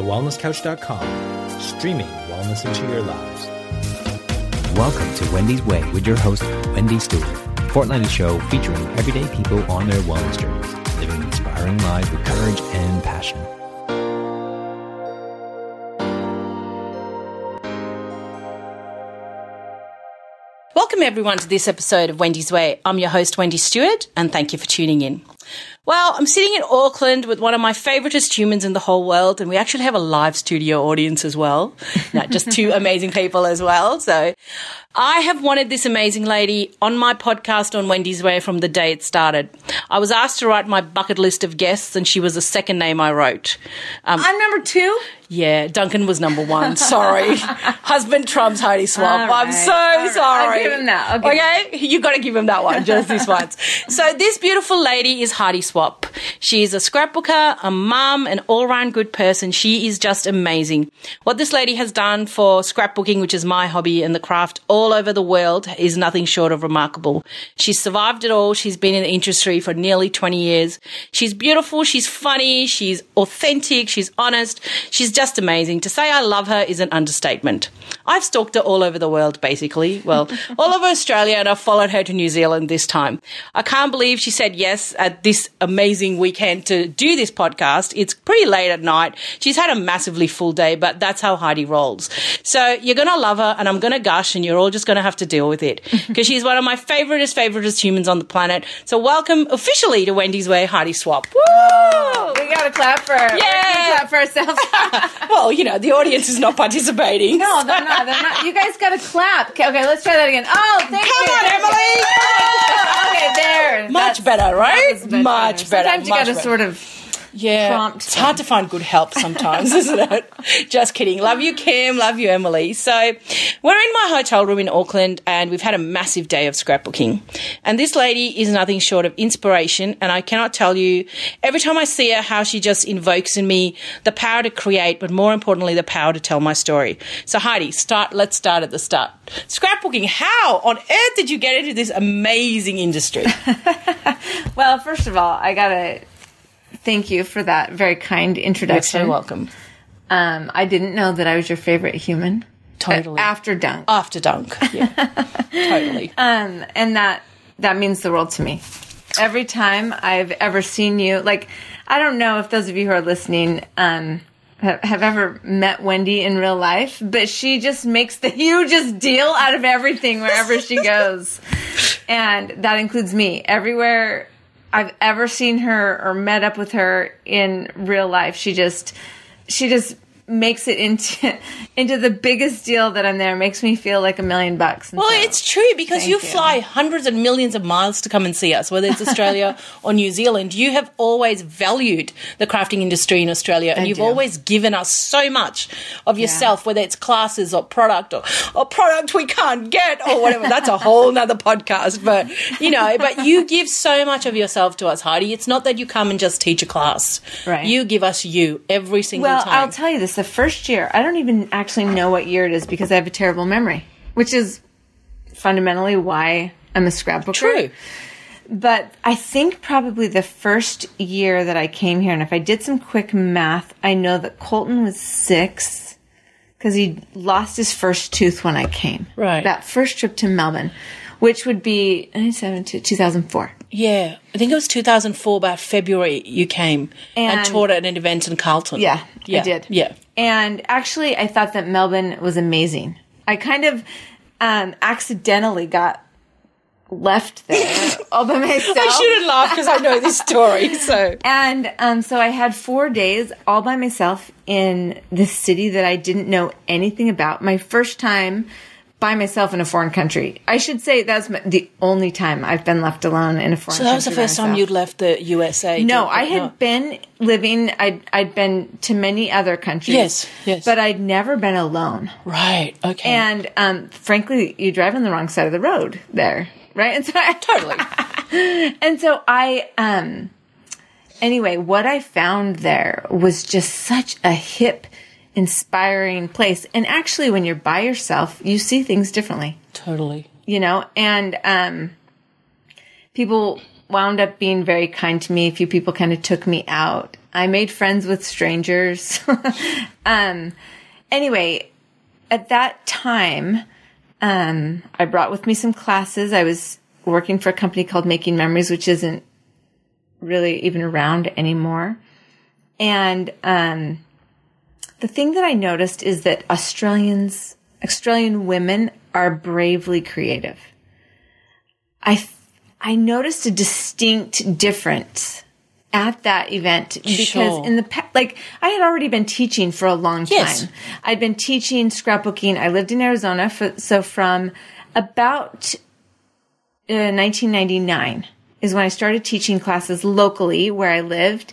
thewellnesscouch.com, streaming wellness into your lives. Welcome to Wendy's Way with your host, Wendy Stewart, a fortnightly show featuring everyday people on their wellness journeys, living inspiring lives with courage and passion. Welcome, everyone, to this episode of Wendy's Way. I'm your host, Wendy Stewart, and thank you for tuning in. Well, I'm sitting in Auckland with one of my favoritist humans in the whole world, and we actually have a live studio audience as well. Not just two amazing people as well. So I have wanted this amazing lady on my podcast on Wendy's Way from the day it started. I was asked to write my bucket list of guests, and she was the second name I wrote. Um, I'm number two. yeah, Duncan was number one. Sorry. Husband trumps Heidi Swapp. All I'm so right. sorry. I'll give him that. Give okay? you've got to give him that one, just this once. So, this beautiful lady is Heidi Swapp. She's a scrapbooker, a mum, an all round good person. She is just amazing. What this lady has done for scrapbooking, which is my hobby and the craft all over the world, is nothing short of remarkable. She's survived it all. She's been in the industry for nearly 20 years. She's beautiful. She's funny. She's authentic. She's honest. She's just amazing. To say I love her is an understatement. I've stalked her all over the world, basically. Well, all over Australia, and I've followed her to New Zealand this time. I can't believe she said yes at this amazing weekend to do this podcast. It's pretty late at night. She's had a massively full day, but that's how Heidi rolls. So you're going to love her, and I'm going to gush, and you're all just going to have to deal with it because she's one of my favoriteest, favoriteest humans on the planet. So welcome officially to Wendy's Way, Heidi Swapp. Woo! We got to clap for her. Yeah. We clap for ourselves. Well, you know, the audience is not participating. no, they're not. They're not. You guys got to clap. Okay, okay, let's try that again. Oh, thank Come you. on, Emily. Okay, there. Much better, right? much better. Sometimes you got to sort of. Yeah. prompt It's hard to find good help sometimes, isn't it? Just kidding. Love you, Kim. Love you, Emily. So we're in my hotel room in Auckland and we've had a massive day of scrapbooking. And this lady is nothing short of inspiration. And I cannot tell you every time I see her how she just invokes in me the power to create, but more importantly, the power to tell my story. So Heidi, start, let's start at the start. Scrapbooking. How on earth did you get into this amazing industry? Well, first of all, I got to thank you for that very kind introduction. You're so welcome. Um, I didn't know that I was your favorite human. Totally. After Dunk. After dunk. Yeah. totally. Um, and that that means the world to me. Every time I've ever seen you, like I don't know if those of you who are listening um, have, have ever met Wendy in real life, but she just makes the hugest deal out of everything wherever she goes, and that includes me. Everywhere I've ever seen her or met up with her in real life, she just she just makes it into into the biggest deal that I'm there. Makes me feel like a million bucks. And Well, so- it's true because you, you. fly hundreds and millions of miles to come and see us, whether it's Australia or New Zealand. You have always valued the crafting industry in Australia and I you've do. always given us so much of yourself, whether it's classes or product or, or product we can't get or whatever. That's a whole nother podcast. But, you know, but you give so much of yourself to us, Heidi. It's not that you come and just teach a class. Right. You give us you every single Well, time. I'll tell you this: the first year, I don't even actually know what year it is because I have a terrible memory, which is fundamentally why I'm a scrapbooker. True. But I think probably the first year that I came here, and if I did some quick math, I know that Colton was six because he lost his first tooth when I came. Right. That first trip to Melbourne, which would be uh, 97 to 2004. Yeah, I think it was 2004, about February, you came and, And- taught at an event in Carlton. Yeah, yeah I did. Yeah. And actually, I thought that Melbourne was amazing. I kind of um, accidentally got left there all by myself. I shouldn't laugh because I know this story. So And um, so I had four days all by myself in this city that I didn't know anything about. My first time by myself in a foreign country. I should say that's the only time I've been left alone in a foreign country. So that was the first time you'd left the USA. No, I had been living. I'd I'd been to many other countries. Yes, yes. But I'd never been alone. Right. Okay. And um, frankly, you drive on the wrong side of the road there, right? And so I, totally. and so I um anyway, what I found there was just such a hip, inspiring place. And actually when you're by yourself, you see things differently Totally. you know and um people wound up being very kind to me. A few people kind of took me out. I made friends with strangers. um, anyway, at that time, um, I brought with me some classes. I was working for a company called Making Memories, which isn't really even around anymore. And um, the thing that I noticed is that Australians, Australian women are bravely creative. I, I noticed a distinct difference at that event because Sure. in the pa- like I had already been teaching for a long time. Yes. I'd been teaching scrapbooking. I lived in Arizona for, so from about uh, 1999 is when I started teaching classes locally where I lived,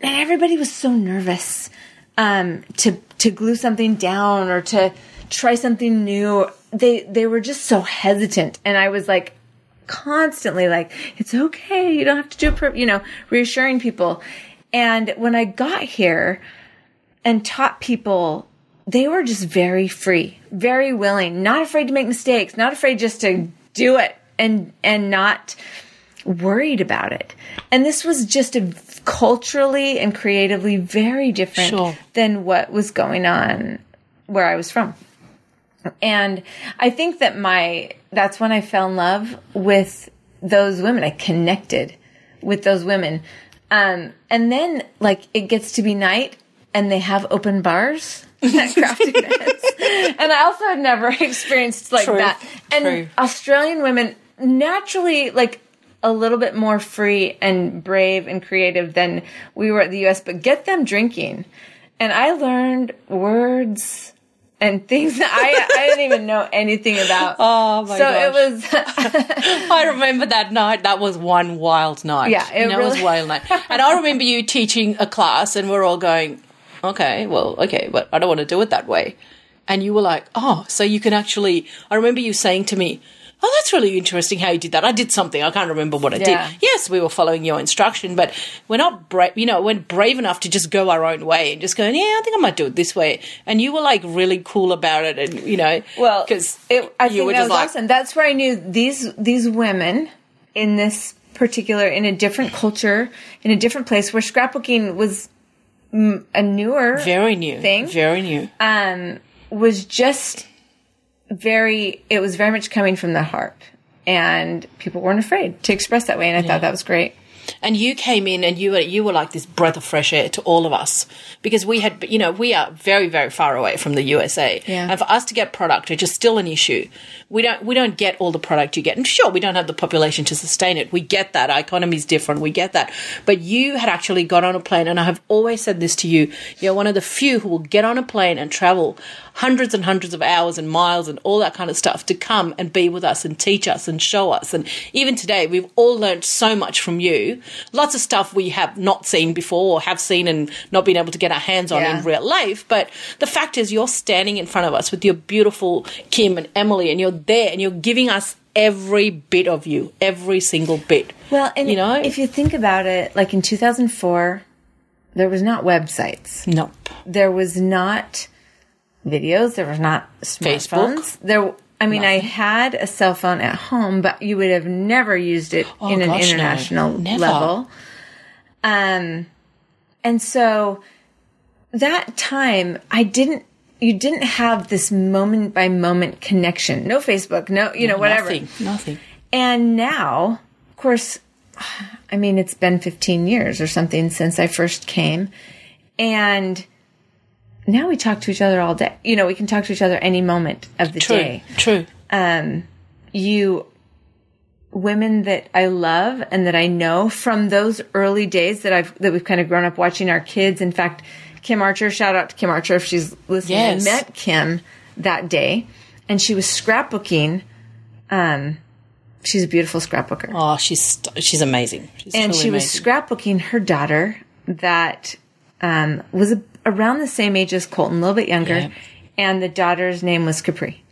and everybody was so nervous um, to to glue something down or to try something new. They they were just so hesitant, and I was like constantly like, "It's okay, you don't have to do it," per-, you know, reassuring people. And when I got here and taught people they were just very free, very willing, not afraid to make mistakes, not afraid just to do it and and not worried about it. And this was just a culturally and creatively very different Sure. than what was going on where I was from. And I think that my that's when I fell in love with those women. I connected with those women. Um, and then like it gets to be night and they have open bars at craft events. And I also had never experienced like True, that. And true. Australian women naturally like a little bit more free and brave and creative than we were at the US, but get them drinking. And I learned words and things that I, I didn't even know anything about. Oh my god. so gosh. it was I remember that night. That was one wild night. Yeah, it that was really- wild night. And I remember you teaching a class, and we're all going, "Okay, well, okay, but I don't want to do it that way." And you were like, "Oh, so you can actually." I remember you saying to me. Oh, that's really interesting how you did that. I did something. I can't remember what I Yeah. did. Yes, we were following your instruction, but we're not brave. You know, we're brave enough to just go our own way and just going, Yeah, I think I might do it this way. And you were like really cool about it, and you know, well because it, I you think were that was like, awesome. That's where I knew these these women in this particular in a different culture in a different place where scrapbooking was a newer very new, thing. very new. um, was just very, it was very much coming from the heart. And people weren't afraid to express that way. And I thought that was great. And you came in and you were you were like this breath of fresh air to all of us. Because we had you know we are very very far away from the USA Yeah. and for us to get product which is still an issue we don't we don't get all the product you get. And sure we don't have the population to sustain it. We get that. Our economy is different. We get that. But you had actually got on a plane. And I have always said this to you. You're one of the few who will get on a plane and travel hundreds and hundreds of hours and miles and all that kind of stuff to come and be with us and teach us and show us. And even today we've all learned so much from you. Lots of stuff we have not seen before or have seen and not been able to get our hands on Yeah. in real life. But the fact is you're standing in front of us with your beautiful Kim and Emily and you're there and you're giving us every bit of you every single bit. Well, and you know? if you think about it, like in 2004, there was not websites. nope. There was not videos. There was not Facebook? smartphones. There, I mean, I had a cell phone at home, but you would have never used it in an Oh, gosh, no. international Never. level. Um, and so that time, I didn't. You didn't have this moment by moment connection. No Facebook. No, you know, whatever. nothing nothing And now, of course, I mean, it's been 15 years or something since I first came. And now we talk to each other all day. You know, we can talk to each other any moment of the true day. true True. You, women that I love and that I know from those early days that I've, that we've kind of grown up watching our kids. In fact, Kim Archer, shout out to Kim Archer if she's listening. Yes. I met Kim that day and she was scrapbooking. Um, she's a beautiful scrapbooker. oh she's she's amazing she's and truly she was amazing. scrapbooking her daughter that um, was a, around the same age as Colton, a little bit younger, Yeah. and the daughter's name was Capri.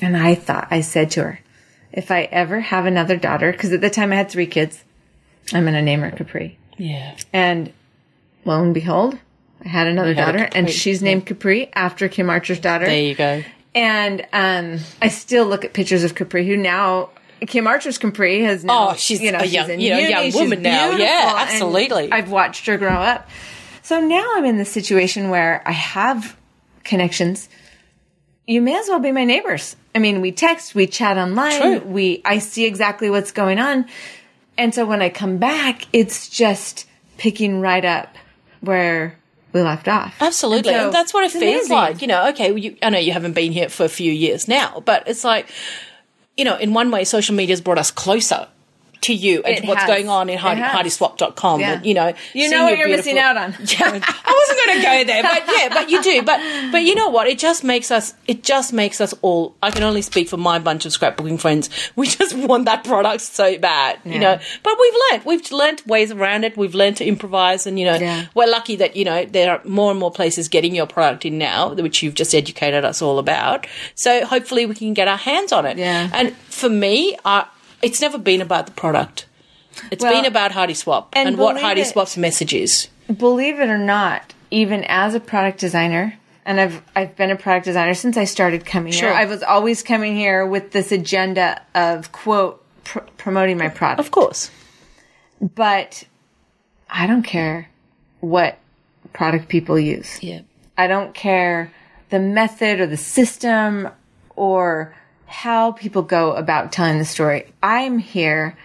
And I thought, I said to her, if I ever have another daughter, because at the time I had three kids, I'm going to name her Capri. yeah And lo and behold, I had another had daughter, and she's named Capri after Kim Archer's daughter. there you go And um, I still look at pictures of Capri, who now Kim Archer's Capri has now, Oh, she's you know, a she's young- you know, young woman now. Yeah, absolutely. I've watched her grow up. So now I'm in the situation where I have connections. You may as well be my neighbors. I mean, we text, we chat online, True. we I see exactly what's going on. And so when I come back, it's just picking right up where we left off. Absolutely. And so And that's what it feels amazing. like. You know, okay, well, you, I know you haven't been here for a few years now, but it's like, you know, in one way, social media has brought us closer to you and It what's has. going on in has. heidiswapp.com. Yeah. And, you know, You know what your you're missing out on. Yeah, I wasn't going to go there, but yeah, but you do. But but you know what? It just makes us. It just makes us all. I can only speak for my bunch of scrapbooking friends. We just want that product so bad, you know. But we've learned. We've learned ways around it. We've learned to improvise, and you know, Yeah. we're lucky that you know there are more and more places getting your product in now, which you've just educated us all about. So hopefully we can get our hands on it. Yeah. And for me, I, it's never been about the product. It's Well, been about Heidi Swapp and and, what Heidi it- Swapp's message is. believe it or not, even as a product designer, and I've I've been a product designer since I started coming Sure. here. I was always coming here with this agenda of quote pr- promoting my product. Of course. But I don't care what product people use. Yeah. I don't care the method or the system or how people go about telling the story. I'm here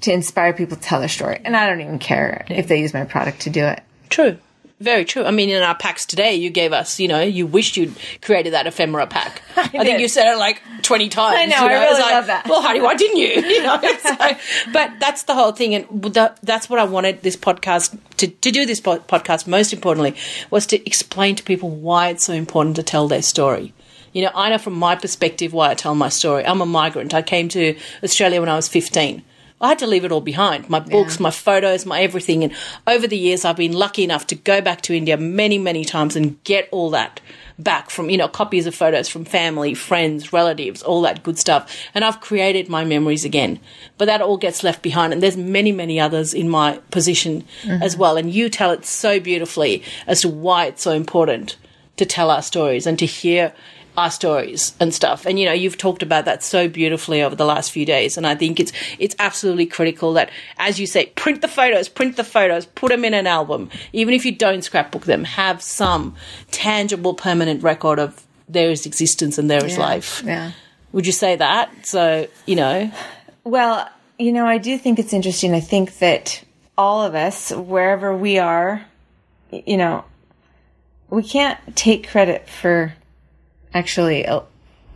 to inspire people to tell their story. And I don't even care if they use my product to do it. True. Very true. I mean, in our packs today, you gave us, you know, you wished you'd created that ephemera pack. I, think you said it like 20 times. I know, you I It's really like, love that. Well, honey, why didn't you? you know, so, but that's the whole thing. And the, that's what I wanted this podcast to, to do this po- podcast, most importantly, was to explain to people why it's so important to tell their story. You know, I know from my perspective why I tell my story. I'm a migrant. I came to Australia when I was 15. I had to leave it all behind my books, my photos, my everything. And over the years, I've been lucky enough to go back to India many, many times and get all that back from, you know, copies of photos from family, friends, relatives, all that good stuff. And I've created my memories again. But that all gets left behind. And there's many, many others in my position mm-hmm. as well. And you tell it so beautifully as to why it's so important to tell our stories and to hear our stories and stuff. And you know, you've talked about that so beautifully over the last few days. And I think it's it's absolutely critical that, as you say, print the photos, print the photos, put them in an album. Even if you don't scrapbook them, have some tangible, permanent record of there is existence and there is life. Yeah. Would you say that? So you know, Well, you know, I do think it's interesting. I think that all of us, wherever we are, you know, we can't take credit for actually uh,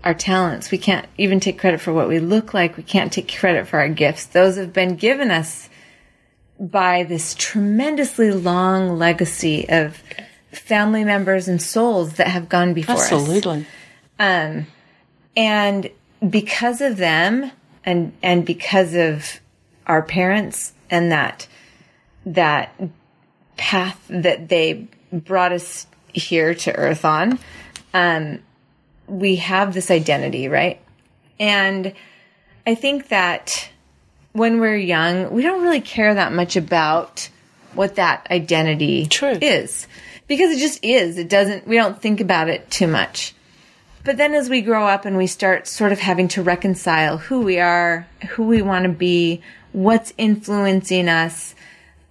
our talents. We can't even take credit for what we look like. We can't take credit for our gifts. Those have been given us by this tremendously long legacy of family members and souls that have gone before us. absolutely. Um, and because of them and, and because of our parents and that, that path that they brought us here to earth on, um, we have this identity, right? And I think that when we're young, we don't really care that much about what that identity True. is because it just is. It doesn't, we don't think about it too much. But then as we grow up and we start sort of having to reconcile who we are, who we want to be, what's influencing us,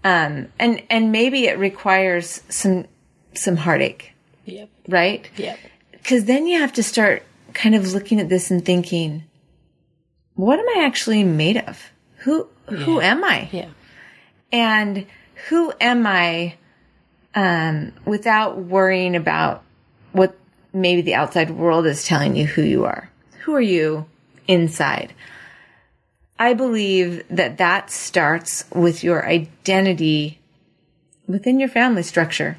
um, and, and maybe it requires some, some heartache, Yep. right? Yep. Because then you have to start kind of looking at this and thinking, what am I actually made of? Who, who am I? Yeah. and who am I um, without worrying about what maybe the outside world is telling you who you are. Who are you inside? I believe that that starts with your identity within your family structure,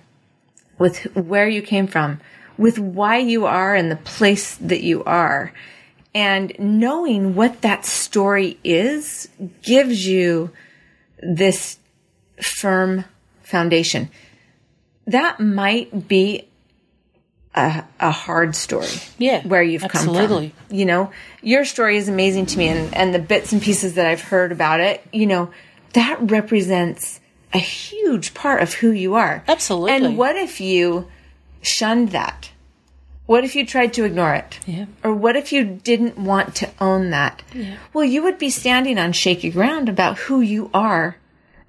with where you came from, with why you are and the place that you are. And knowing what that story is gives you this firm foundation. That might be a, a hard story. Yeah, Where you've come absolutely. from. You know, your story is amazing to me and, and the bits and pieces that I've heard about it, you know, that represents a huge part of who you are. Absolutely. And what if you shunned that? What if you tried to ignore it? Yeah. Or what if you didn't want to own that? Well, you would be standing on shaky ground about who you are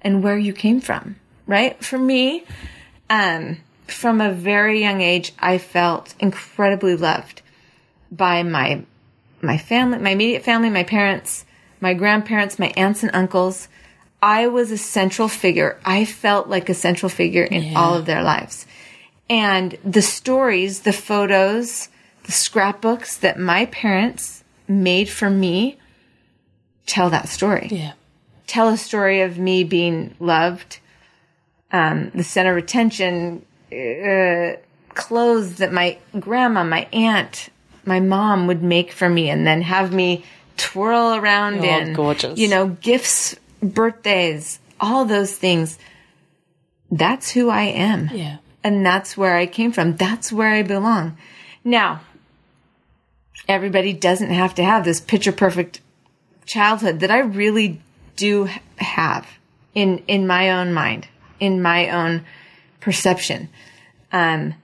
and where you came from, right? For me, um, from a very young age, I felt incredibly loved by my my family, my immediate family, my parents, my grandparents, my aunts and uncles. I was a central figure. I felt like a central figure in all of their lives. And the stories, the photos, the scrapbooks that my parents made for me tell that story. Yeah. Tell a story of me being loved, um, the center of attention, uh, clothes that my grandma, my aunt, my mom would make for me and then have me twirl around Oh, in. gorgeous. You know, gifts, birthdays, all those things. That's who I am. Yeah. And that's where I came from. That's where I belong. Now, everybody doesn't have to have this picture perfect childhood that I really do have in, in my own mind, in my own perception. Um,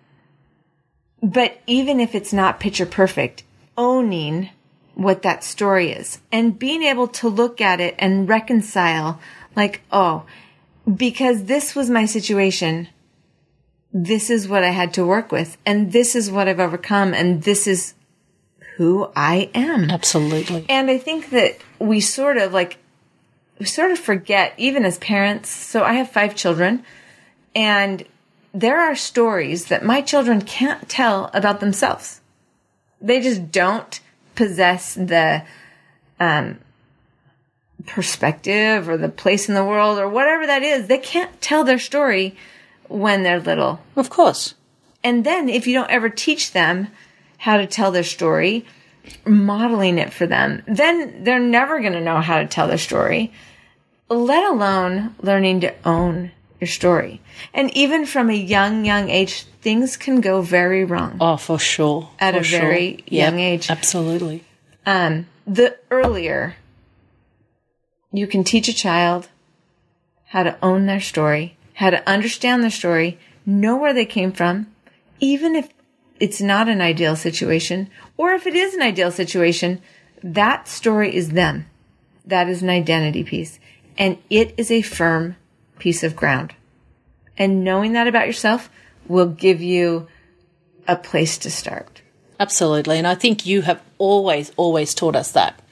but even if it's not picture perfect, owning what that story is and being able to look at it and reconcile like, oh, because this was my situation. This is what I had to work with and this is what I've overcome and this is who I am. Absolutely. And I think that we sort of like, we sort of forget, even as parents. So I have five children, and there are stories that my children can't tell about themselves. They just don't possess the um, perspective or the place in the world or whatever that is. They can't tell their story when they're little. Of course. And then if you don't ever teach them how to tell their story, modeling it for them, then they're never going to know how to tell their story, let alone learning to own your story. And even from a young, young age, things can go very wrong. Oh, for sure. At For a sure. very Yep, young age. Absolutely. Um, the earlier you can teach a child how to own their story, how to understand their story, know where they came from, even if it's not an ideal situation, or if it is an ideal situation, that story is them. That is an identity piece. And it is a firm piece of ground. And knowing that about yourself will give you a place to start. Absolutely. And I think you have always, always taught us that.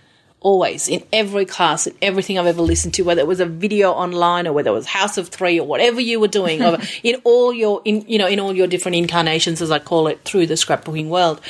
Always. In every class, in everything I've ever listened to, whether it was a video online or whether it was House of Three or whatever you were doing, or in all your, in, you know, in all your different incarnations, as I call it, through the scrapbooking world,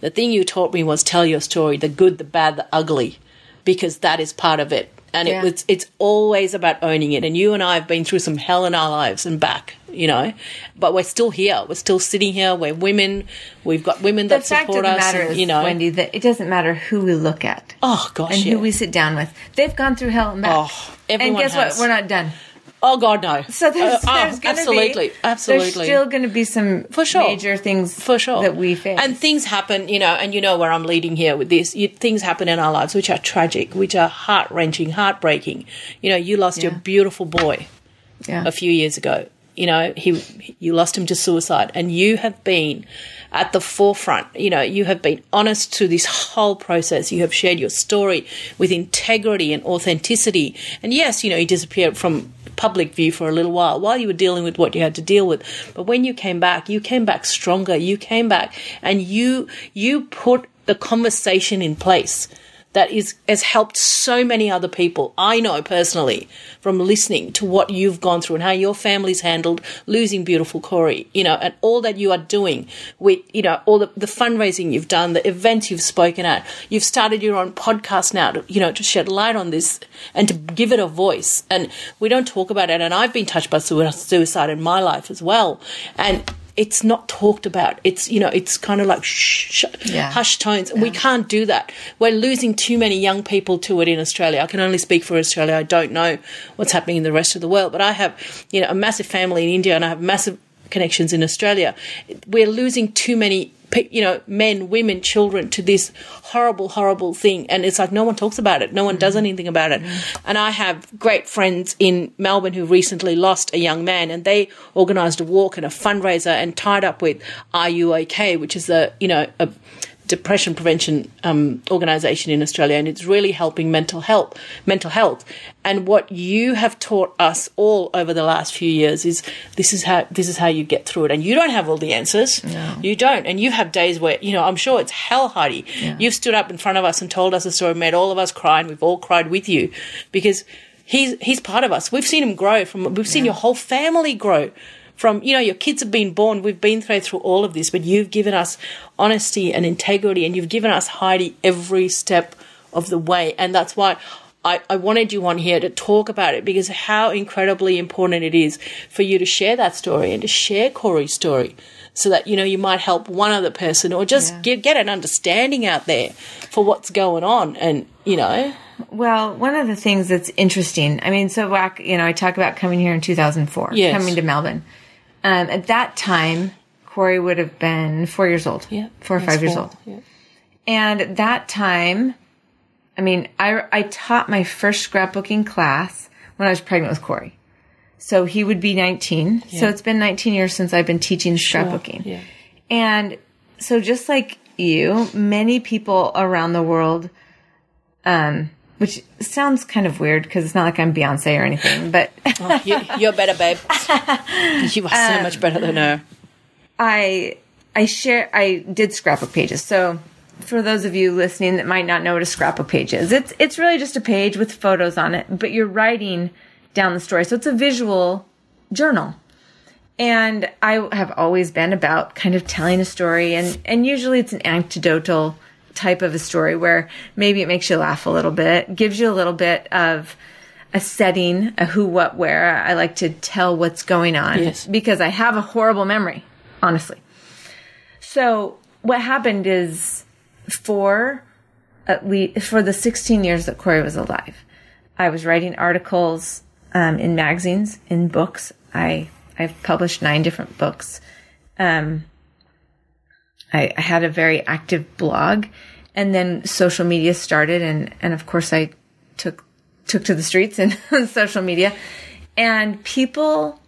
the thing you taught me was tell your story, the good, the bad, the ugly, because that is part of it. And Yeah. it was, it's always about owning it. And you and I have been through some hell in our lives and back, you know, but we're still here. We're still sitting here. We're women. We've got women The that support us. matter and, is, you know, Wendy, that it doesn't matter who we look at oh gosh, and yeah. who we sit down with. They've gone through hell and back. Oh, and guess has. what? We're not done. oh god, no. So there's, Uh, oh, there's going to absolutely, be absolutely. There's still going to be some For sure. major things for sure that we face. and things happen you know and you know where i'm leading here with this you, things happen in our lives which are tragic which are heart-wrenching heartbreaking you know you lost your beautiful boy yeah. a few years ago you know he you lost him to suicide. And you have been at the forefront. You know you have been honest to this whole process. You have shared your story with integrity and authenticity. And yes you know he disappeared from public view for a little while while you were dealing with what you had to deal with. But when you came back you came back stronger. You came back and you you put the conversation in place that is has helped so many other people. I know personally from listening to what you've gone through and how your family's handled losing beautiful Corey, you know, and all that you are doing with, you know, all the, the fundraising you've done, the events you've spoken at. You've started your own podcast now to, you know, to shed light on this and to give it a voice. And we don't talk about it. And I've been touched by suicide in my life as well. And it's not talked about. It's, you know, it's kind of like shh, shh, Yeah. hush tones. And we can't do that. We're losing too many young people to it in Australia. I can only speak for Australia. I don't know what's happening in the rest of the world. But I have, you know, a massive family in India and I have massive connections in Australia. We're losing too many you know, men, women, children to this horrible, horrible thing. And it's like no one talks about it. No one does mm. anything about it. Mm. And I have great friends in Melbourne who recently lost a young man and they organized a walk and a fundraiser and tied up with Are You OK, which is a, you know, a depression prevention um, organization in Australia, and it's really helping mental health. Mental health, and what you have taught us all over the last few years is this is how this is how you get through it. And you don't have all the answers. You don't, and you have days where you know I'm sure it's hell, Heidi. You've stood up in front of us and told us a story, made all of us cry, and we've all cried with you because he's he's part of us. We've seen him grow from. We've seen your whole family grow from you know your kids have been born we've been through through all of this but you've given us honesty and integrity and you've given us heidi every step of the way and that's why I, I wanted you on here to talk about it because how incredibly important it is for you to share that story and to share Corey's story so that you know you might help one other person or just get, get an understanding out there for what's going on and you know Well, one of the things that's interesting, I mean, so back, you know, I talk about coming here in 2004, Yes. coming to Melbourne. Um, at that time, Corey would have been four years old, yeah four or five years old. Yeah. And at that time, I mean, I, I taught my first scrapbooking class when I was pregnant with Corey. So he would be 19. So it's been 19 years since I've been teaching scrapbooking. yeah. And so just like you, many people around the world, um, which sounds kind of weird because it's not like I'm Beyonce or anything, but oh, you, you're better babe you are so um, much better than her I I share I did scrapbook pages. So for those of you listening that might not know what a scrapbook page is, it's it's really just a page with photos on it, but you're writing down the story. So it's a visual journal. And I have always been about kind of telling a story and and usually it's an anecdotal type of a story where maybe it makes you laugh a little bit, gives you a little bit of a setting, a who, what, where. I like to tell what's going on Yes. because I have a horrible memory, honestly. So what happened is for at least for the 16 years that Corey was alive, I was writing articles um, in magazines, in books. I I've published nine different books. Um, I, I had a very active blog, and then social media started, and and of course I took took to the streets and social media, and people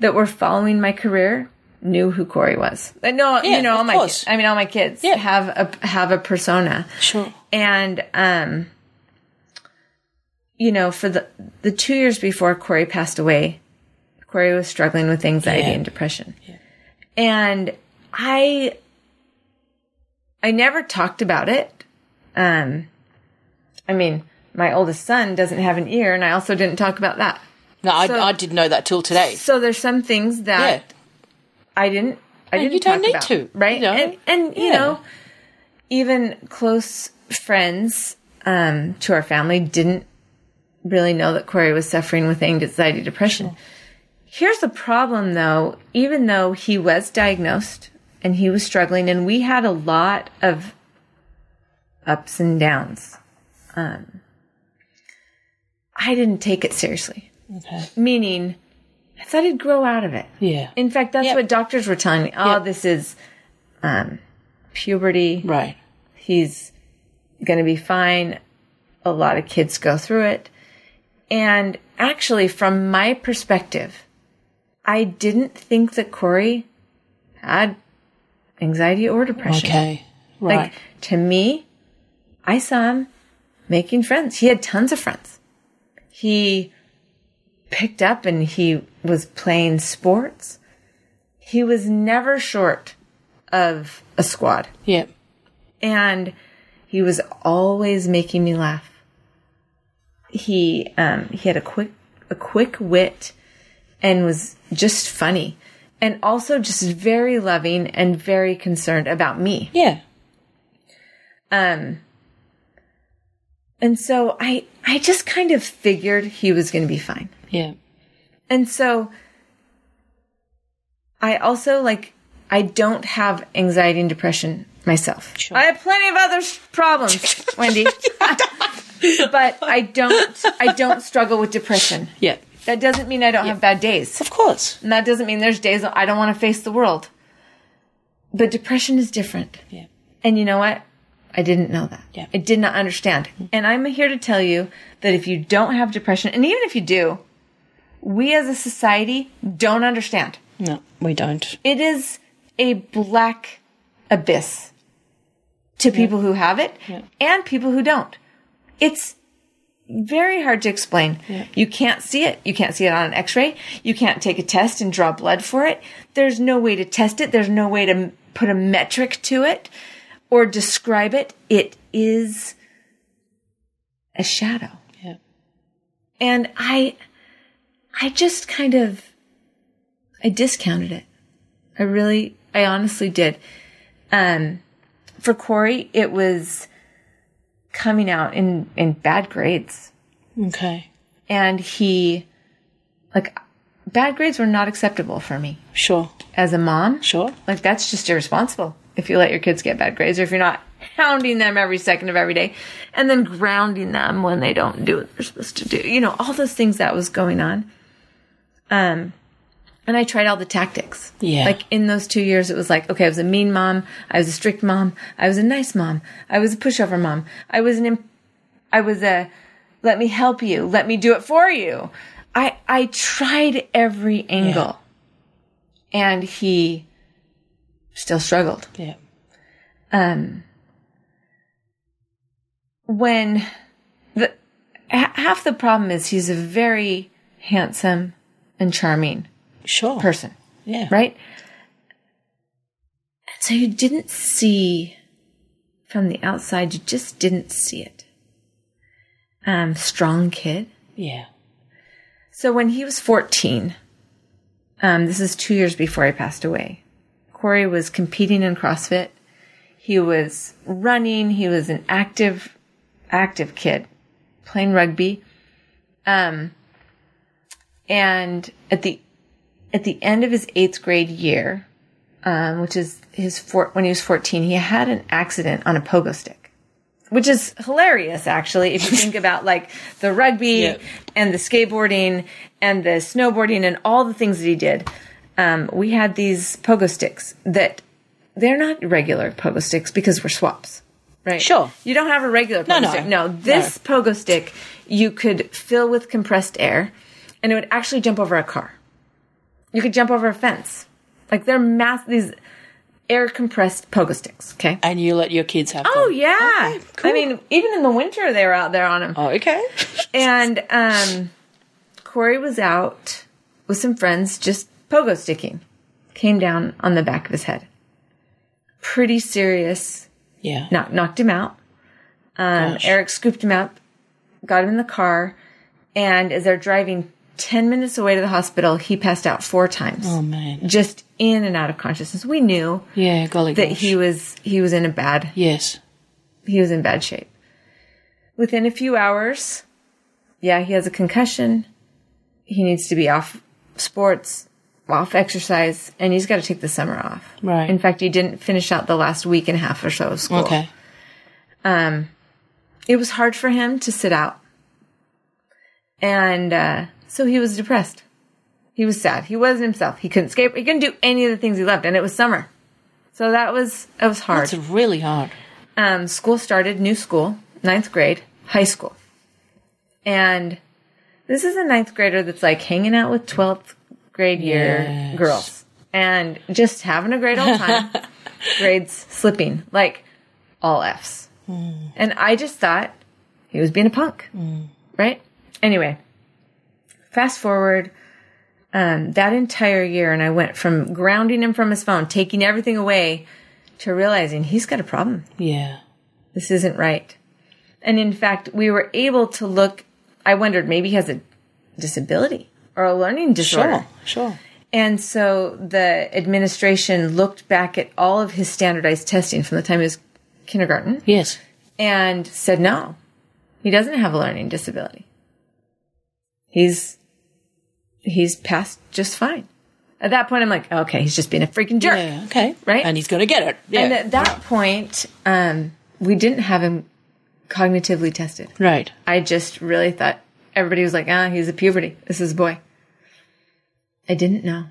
that were following my career knew who Corey was. Like, no, Yeah, you know, all my course. I mean, all my kids Yeah. have a have a persona, sure and um, you know, for the the two years before Corey passed away, Corey was struggling with anxiety Yeah. and depression, and I I never talked about it. Um, I mean, my oldest son doesn't have an ear, and I also didn't talk about that. no I, So- I didn't know that till today So there's some things that yeah I didn't. I And didn't. you don't talk need about, to, right? you know? And and you Yeah. know, even close friends um, to our family didn't really know that Corey was suffering with anxiety, depression. Here's the problem, though. Even though he was diagnosed and he was struggling, and we had a lot of ups and downs, um, I didn't take it seriously. okay Meaning, I thought he'd grow out of it. yeah In fact, that's Yep. what doctors were telling me. Oh, Yep. this is um, puberty. right He's going to be fine. A lot of kids go through it. And actually, from my perspective, I didn't think that Corey had anxiety or depression. okay right Like, to me, I saw him making friends. He had tons of friends. He picked up and he was playing sports. He was never short of a squad. yeah And he was always making me laugh. He um he had a quick a quick wit and was just funny and also just very loving and very concerned about me. yeah Um, and so I, I just kind of figured he was going to be fine. yeah And so I also like, I don't have anxiety and depression myself. Sure. I have plenty of other s- problems, Wendy. but I don't, I don't struggle with depression. yeah That doesn't mean I don't have bad days. of course And that doesn't mean there's days I don't want to face the world. but depression is different. Yeah. And you know what? I didn't know that. Yeah. I did not understand. Mm-hmm. And I'm here to tell you that if you don't have depression, and even if you do, we as a society don't understand. No, we don't. It is a black abyss to people who have it and people who don't. It's very hard to explain. You can't see it. You can't see it on an x-ray. You can't take a test and draw blood for it. There's no way to test it. There's no way to put a metric to it or describe it. It is a shadow. Yeah. And I, I just kind of, I discounted it. I really, I honestly did. Um, for Corey, it was coming out in, in bad grades. Okay. And he, like, bad grades were not acceptable for me Sure. as a mom. Sure. Like, that's just irresponsible if you let your kids get bad grades or if you're not hounding them every second of every day and then grounding them when they don't do what they're supposed to do. You know, all those things that was going on. Um, and I tried all the tactics. Yeah. Like in those two years, it was like, okay, I was a mean mom. I was a strict mom. I was a nice mom. I was a pushover mom. I was an, imp- I was a, let me help you. Let me do it for you. I, I tried every angle and he still struggled. Yeah. Um, when the, ha- half the problem is he's a very handsome and charming Sure. person, Yeah. right? So you didn't see from the outside, you just didn't see it. Um, strong kid. Yeah. So when he was 14, um, this is two years before he passed away, Corey was competing in CrossFit. He was running. He was an active, active kid playing rugby. Um, and at the, at the end of his eighth grade year, um, which is his four, when he was 14, he had an accident on a pogo stick which is hilarious actually if you think about like the rugby Yeah. and the skateboarding and the snowboarding and all the things that he did um, we had these pogo sticks that they're not regular pogo sticks because we're Swapps right Sure. you don't have a regular pogo no. stick no this pogo stick you could fill with compressed air and it would actually jump over a car you could jump over a fence like they're mass these air compressed pogo sticks okay And you let your kids have Oh them. yeah. Okay, cool. I mean, even in the winter they were out there on them. Oh, okay. And um Corey was out with some friends just pogo sticking. Came down on the back of his head. Pretty serious. yeah. Knock, knocked him out. Um. Eric scooped him up, got him in the car, and as they're driving 10 minutes away to the hospital, he passed out four times. Oh man. Just in and out of consciousness. We knew Yeah. Golly. that gosh. he was he was in a bad Yes. he was in bad shape. Within a few hours, yeah, he has a concussion. He needs to be off sports, off exercise, and he's got to take the summer off. Right. In fact, he didn't finish out the last week and a half or so of school. Okay. Um, It was hard for him to sit out. And uh, so he was depressed. He was sad. He wasn't himself. He couldn't skate. He couldn't do any of the things he loved, and it was summer. So that was it was hard. It's really hard. um, school started, new school, ninth grade, high school. And this is a ninth grader that's like hanging out with 12th grade year Yes. girls and just having a great old time. Grades slipping, like all F's. And I just thought he was being a punk, right? Anyway, fast forward um, that entire year, and I went from grounding him from his phone, taking everything away, to realizing he's got a problem Yeah. this isn't right. And in fact, we were able to look, I wondered maybe he has a disability or a learning disorder. Sure. Sure. And so the administration looked back at all of his standardized testing from the time he was kindergarten Yes. and said, no, he doesn't have a learning disability. He's, he's passed just fine. At that point, I'm like, okay, he's just being a freaking jerk. Yeah. Okay. Right? And he's going to get it. Yeah. And at that point, um, we didn't have him cognitively tested. right. I just really thought everybody was like, ah, he's a puberty. This is a boy. I didn't know.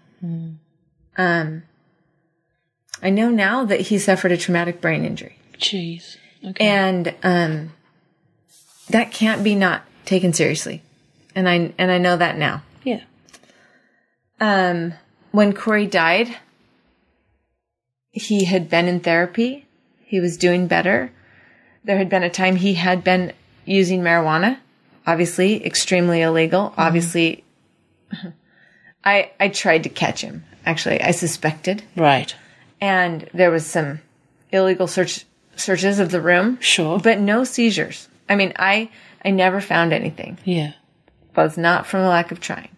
Um, I know now that he suffered a traumatic brain injury. Jeez. Okay. And um, that can't be not taken seriously. And I and I know that now. Um, when Corey died, he had been in therapy. He was doing better. There had been a time he had been using marijuana, obviously extremely illegal. Obviously, I I tried to catch him. Actually, I suspected, Right. and there was some illegal search searches of the room, Sure. but no seizures. I mean, I I never found anything yeah. But it's not from a lack of trying.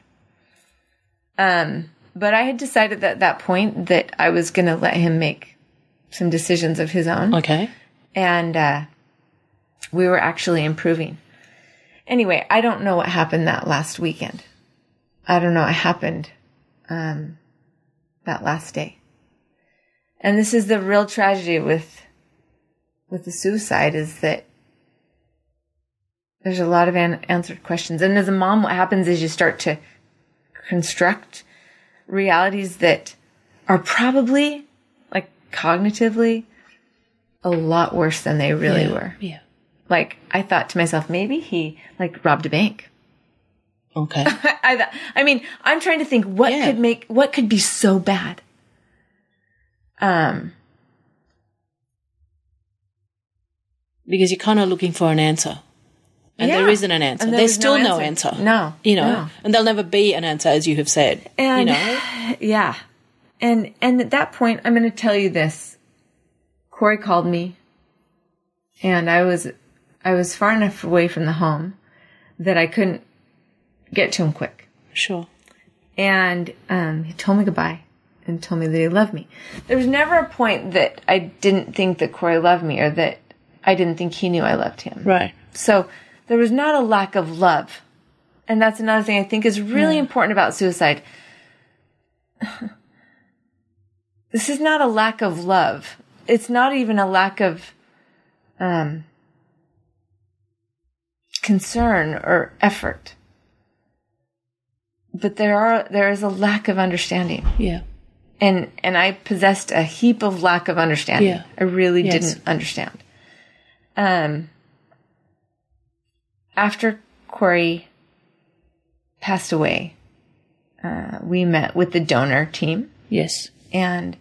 Um, but I had decided at that point that I was going to let him make some decisions of his own, Okay. and uh, we were actually improving. Anyway, I don't know what happened that last weekend. I don't know what happened um, that last day. And this is the real tragedy with with the suicide is that there's a lot of unanswered questions. And as a mom, what happens is you start to construct realities that are probably like cognitively a lot worse than they really yeah. were. Yeah. Like I thought to myself, maybe he like robbed a bank. Okay. I thought, I mean, I'm trying to think what Yeah. could make what could be so bad. Um, because you're kind of looking for an answer. And there Yeah. isn't an answer. And There's there's still no no answer. answer. No. You know, No. and there'll never be an answer, as you have said. and you know? yeah, and and at that point, I'm going to tell you this. Corey called me, and I was I was far enough away from the home that I couldn't get to him quick. Sure. and um, he told me goodbye and told me that he loved me. There was never a point that I didn't think that Corey loved me or that I didn't think he knew I loved him. Right. So there was not a lack of love. And that's another thing I think is really important about suicide. this is not a lack of love. It's not even a lack of um, concern or effort. But there are there is a lack of understanding. Yeah. And and I possessed a heap of lack of understanding. Yeah. I really Yes. didn't understand. Um after Corey passed away, uh, we met with the donor team Yes. and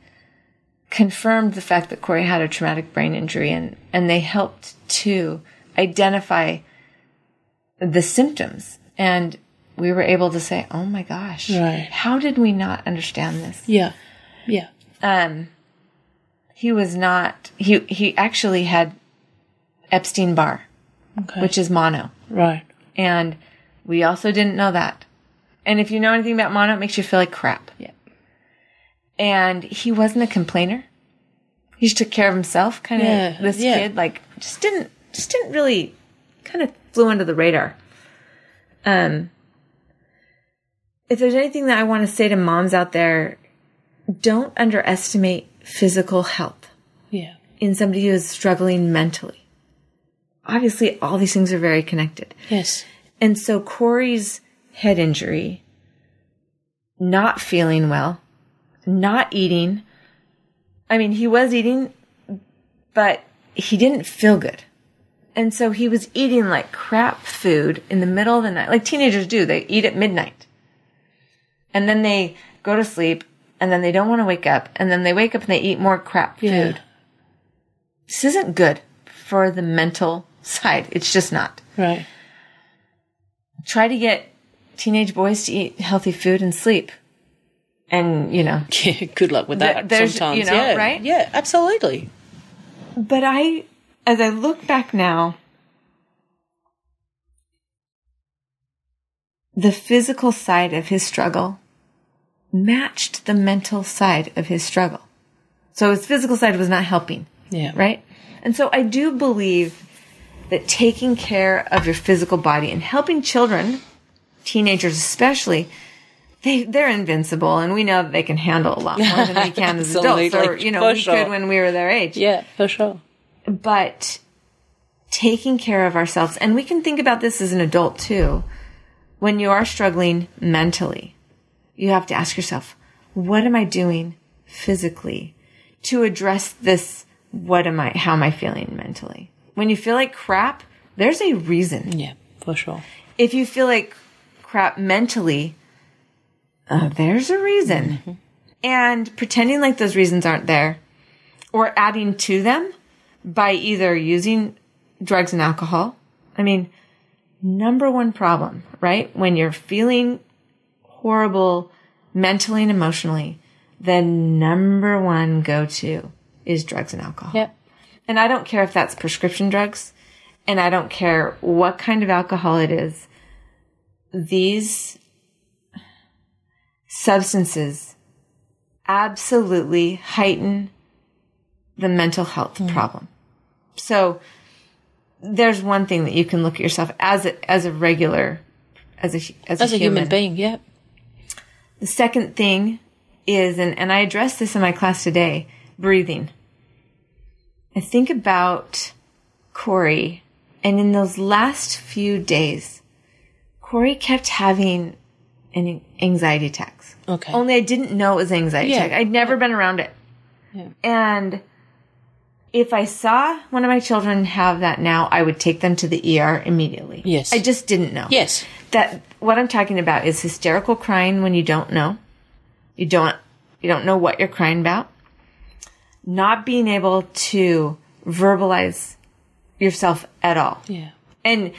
confirmed the fact that Corey had a traumatic brain injury and, and they helped to identify the symptoms. And we were able to say, oh my gosh, Right. how did we not understand this? Yeah. Yeah. Um, he was not, he, he actually had Epstein Barr, Okay. which is mono. right. And we also didn't know that. And if you know anything about mono, it makes you feel like crap. Yeah. and he wasn't a complainer. He just took care of himself, kind of. Yeah, this yeah. kid, like, just didn't, just didn't really, kind of flew under the radar. Um, if there's anything that I want to say to moms out there, don't underestimate physical health Yeah. in somebody who is struggling mentally. Obviously, all these things are very connected. Yes. And so Corey's head injury, not feeling well, not eating. I mean, he was eating, but he didn't feel good. And so he was eating like crap food in the middle of the night, like teenagers do. They eat at midnight. And then they go to sleep and then they don't want to wake up. And then they wake up and they eat more crap Yeah. food. This isn't good for the mental side. It's just not Right. try to get teenage boys to eat healthy food and sleep. And, you know, Yeah. Good luck with that. There's- sometimes. you know, yeah. right? Yeah. Absolutely. but I, as I look back now, the physical side of his struggle matched the mental side of his struggle. So his physical side was not helping. Yeah. right? And so I do believe that taking care of your physical body and helping children, teenagers especially, they they're invincible, and we know that they can handle a lot more than we can as adults, or you know, we sure. could when we were their age. Yeah. For sure. But taking care of ourselves, and we can think about this as an adult too. When you are struggling mentally, you have to ask yourself, what am I doing physically to address this what am I how am I feeling mentally? When you feel like crap, there's a reason. Yeah, for sure. If you feel like crap mentally, uh, there's a reason. And pretending like those reasons aren't there or adding to them by either using drugs and alcohol. I mean, number one problem, right? When you're feeling horrible mentally and emotionally, the number one go to is drugs and alcohol. Yep. And I don't care if that's prescription drugs, and I don't care what kind of alcohol it is. These substances absolutely heighten the mental health hmm. problem. So there's one thing that you can look at yourself as a, as a regular, as a, as a, As a human being, Yep. the second thing is, and, and I addressed this in my class today, breathing. I think about Corey, and in those last few days, Corey kept having an anxiety attacks. Okay. Only I didn't know it was anxiety Yeah. attack. I'd never been around it. Yeah. And if I saw one of my children have that now, I would take them to the ER immediately. Yes. I just didn't know Yes. that what I'm talking about is hysterical crying when you don't know. You don't you don't know what you're crying about. Not being able to verbalize yourself at all. Yeah. And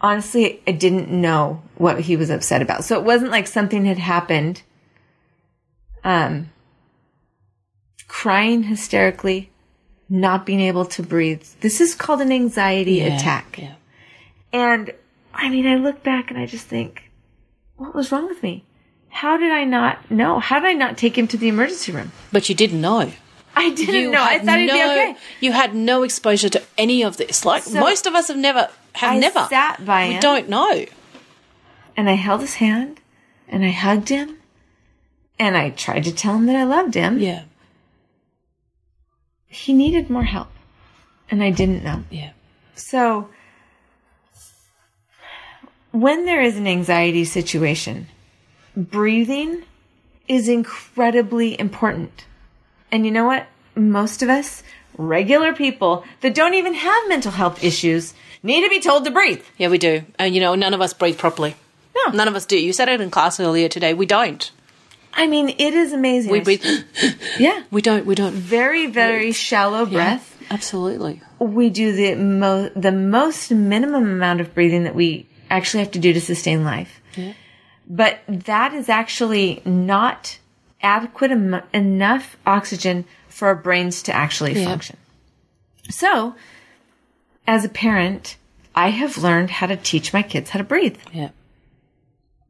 honestly, I didn't know what he was upset about. So it wasn't like something had happened. Um crying hysterically, not being able to breathe. This is called an anxiety Yeah. attack. Yeah. And I mean, I look back and I just think, what was wrong with me? How did I not know? How did I not take him to the emergency room? But you didn't know. I didn't know. I thought he'd be okay. You had no exposure to any of this. Like So- most of us have never have I never sat by we him. don't know. And I held his hand and I hugged him and I tried to tell him that I loved him. Yeah. He needed more help and I didn't know. Yeah. So when there is an anxiety situation, breathing is incredibly important. And you know what? Most of us, regular people that don't even have mental health issues, need to be told to breathe. Yeah, we do. And you know, none of us breathe properly. No. None of us do. You said it in class earlier today. We don't. I mean, it is amazing. We breathe. Yeah. we don't. We don't. Very, very shallow breath. Absolutely. We do the mo- the most minimum amount of breathing that we actually have to do to sustain life. Yeah. But that is actually not adequate em- enough oxygen for our brains to actually Yeah. function. So, as a parent, I have learned how to teach my kids how to breathe. Yeah.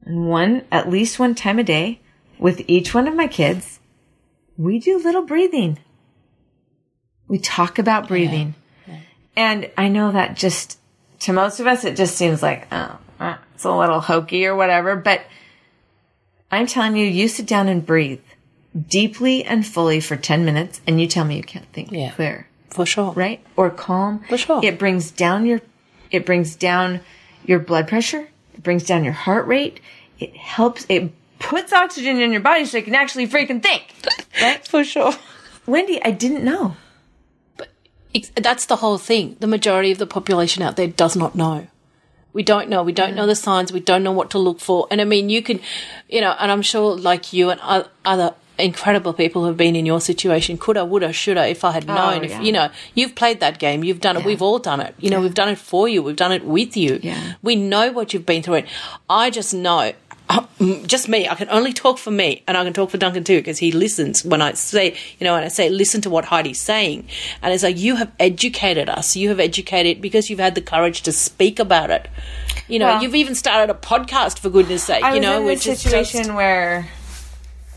And one, at least one time a day, with each one of my kids, we do little breathing. We talk about breathing. And I know that just, to most of us, it just seems like, oh, uh, it's a little hokey or whatever, but I'm telling you, you sit down and breathe deeply and fully for 10 minutes and you tell me you can't think Yeah. clear For sure. right? Or calm. For sure. It brings down your, it brings down your blood pressure. It brings down your heart rate. It helps, it puts oxygen in your body so you can actually freaking think. Right? For sure. Wendy, I didn't know. Ex- That's the whole thing. The majority of the population out there does not know. We don't know. We don't know the signs. We don't know what to look for. And I mean, you can, you know, and I'm sure like you and other incredible people have been in your situation, coulda, woulda, shoulda, if I had oh, known, if, yeah. you know, you've played that game. You've done it. We've all done it. You know, we've done it for you. We've done it with you. Yeah. We know what you've been through. It. I just know. Uh, just me. I can only talk for me, and I can talk for Duncan too, because he listens when I say, you know, when I say, listen to what Heidi's saying, and it's like you have educated us. You have educated because you've had the courage to speak about it. You know, Well- you've even started a podcast for goodness sake. I you was know, in which this is situation just where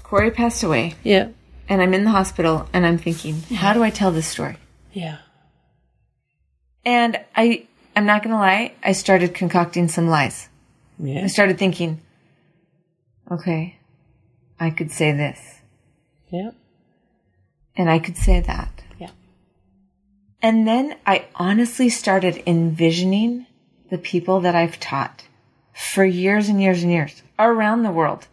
Corey passed away yeah, and I'm in the hospital and I'm thinking, how do I tell this story? yeah, And I, I'm not going to lie, I started concocting some lies. yeah, I started thinking, okay, I could say this yeah, and I could say that. yeah, And then I honestly started envisioning the people that I've taught for years and years and years around the world.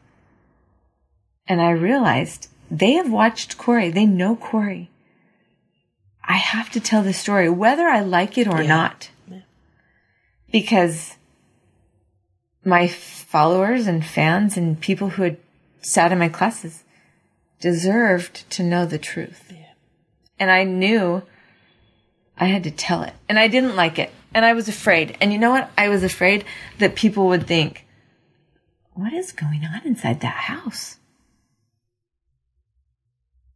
And I realized they have watched Corey. They know Corey. I have to tell the story, whether I like it or not. Because my followers and fans and people who had sat in my classes deserved to know the truth. And I knew I had to tell it. And I didn't like it. And I was afraid. And you know what? I was afraid that people would think, what is going on inside that house?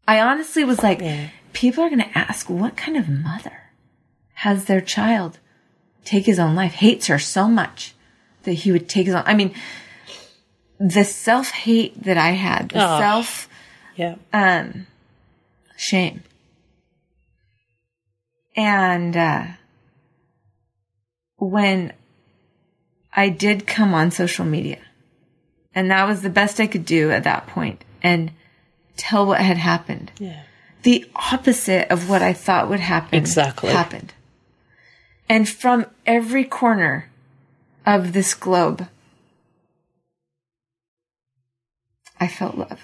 I honestly was like, Yeah. people are going to ask what kind of mother has their child take his own life, hates her so much that he would take his own. I mean, the self hate that I had, the Oh. self Yeah. um, shame. And uh, when I did come on social media, and that was the best I could do at that point, and tell what had happened. Yeah. The opposite of what I thought would happen Exactly. happened. And from every corner of this globe, I felt love.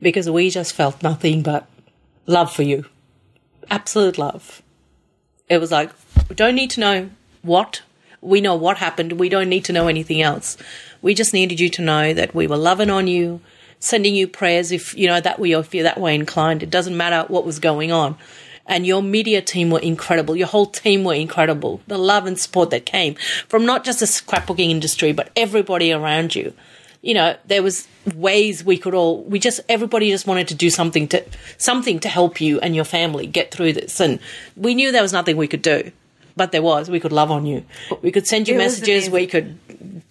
because we just felt nothing but love for you. Absolute love. It was like, we don't need to know what. We know what happened. We don't need to know anything else. We just needed you to know that we were loving on you, sending you prayers if, you know, that we, if you're that way inclined. It doesn't matter what was going on. And your media team were incredible. Your whole team were incredible. The love and support that came from not just the scrapbooking industry, but everybody around you you know, there was ways we could all we just everybody just wanted to do something to something to help you and your family get through this. And we knew there was nothing we could do. But there was. We could love on you. We could send you It messages. We could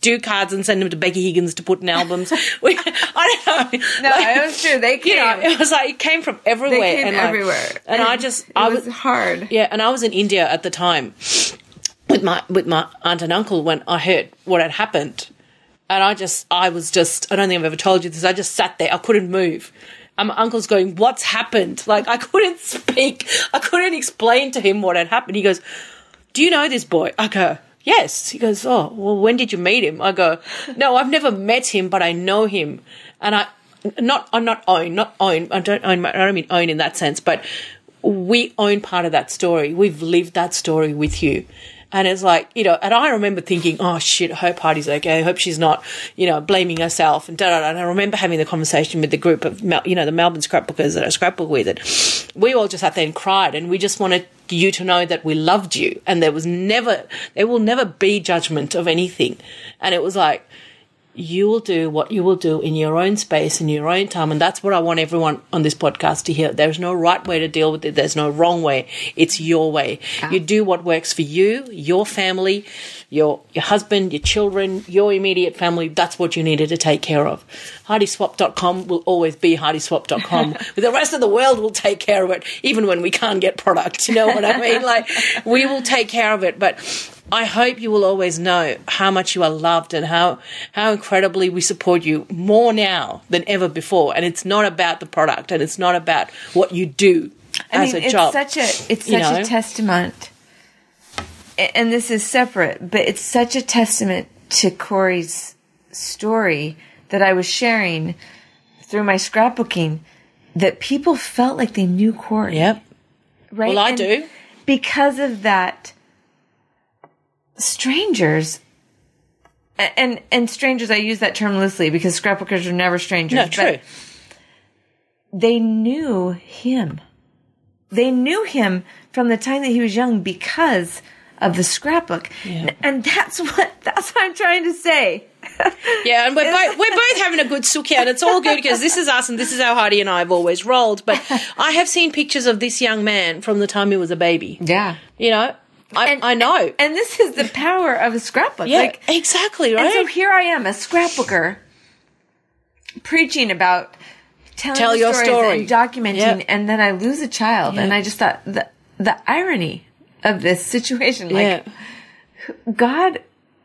do cards and send them to Becky Higgins to put in albums. we, I don't know. No, Like, it was true. They came. you know, it was like it came from everywhere. they came and like- everywhere. and I just it I was hard. yeah, and I was in India at the time with my with my aunt and uncle when I heard what had happened, and I just I was just I don't think I've ever told you this. I just sat there. I couldn't move. And my uncle's going, "What's happened?" Like I couldn't speak. I couldn't explain to him what had happened. He goes, "Do you know this boy?" I go. Yes. He goes, Oh, well, when did you meet him? I go, No, I've never met him, but I know him. And I, not, I'm not own, not own. I don't own, I don't mean own in that sense, but we own part of that story. We've lived that story with you. And it's like, you know, and I remember thinking, oh shit, I hope Heidi's okay. I hope she's not, you know, blaming herself and da da da. And I remember having the conversation with the group of, you know, the Melbourne scrapbookers that I scrapbook with it. We all just sat there and cried and we just wanted you to know that we loved you and there was never, there will never be judgment of anything. And it was like, you will do what you will do in your own space, in your own time. And that's what I want everyone on this podcast to hear. There's no right way to deal with it. There's no wrong way. It's your way. You do what works for you, your family, your, your husband, your children, your immediate family. That's what you needed to take care of. HeidiSwapp.com will always be HeidiSwapp.com. but the rest of the world will take care of it, even when we can't get product. You know what I mean? Like, we will take care of it. But I hope you will always know how much you are loved and how how incredibly we support you more now than ever before. And it's not about the product and it's not about what you do I as mean, a it's job. such a it's such know? a testament, and this is separate, but it's such a testament to Corey's story that I was sharing through my scrapbooking that people felt like they knew Corey. yep. Right? Well, I And do. Because of that, strangers. And and strangers, I use that term loosely because scrapbookers are never strangers. No, but true. they knew him. They knew him from the time that he was young because of the scrapbook. And that's what that's what I'm trying to say. Yeah, and we're both we're both having a good sook here, and it's all good because this is us, and this is how Heidi and I have always rolled. But I have seen pictures of this young man from the time he was a baby. Yeah. You know, I, And- I know. And this is the power of a scrapbook. yeah, Like exactly and right. so here I am, a scrapbooker, preaching about telling Tell your stories story. and documenting, Yep. and then I lose a child, and I just thought the the irony of this situation, like yeah, God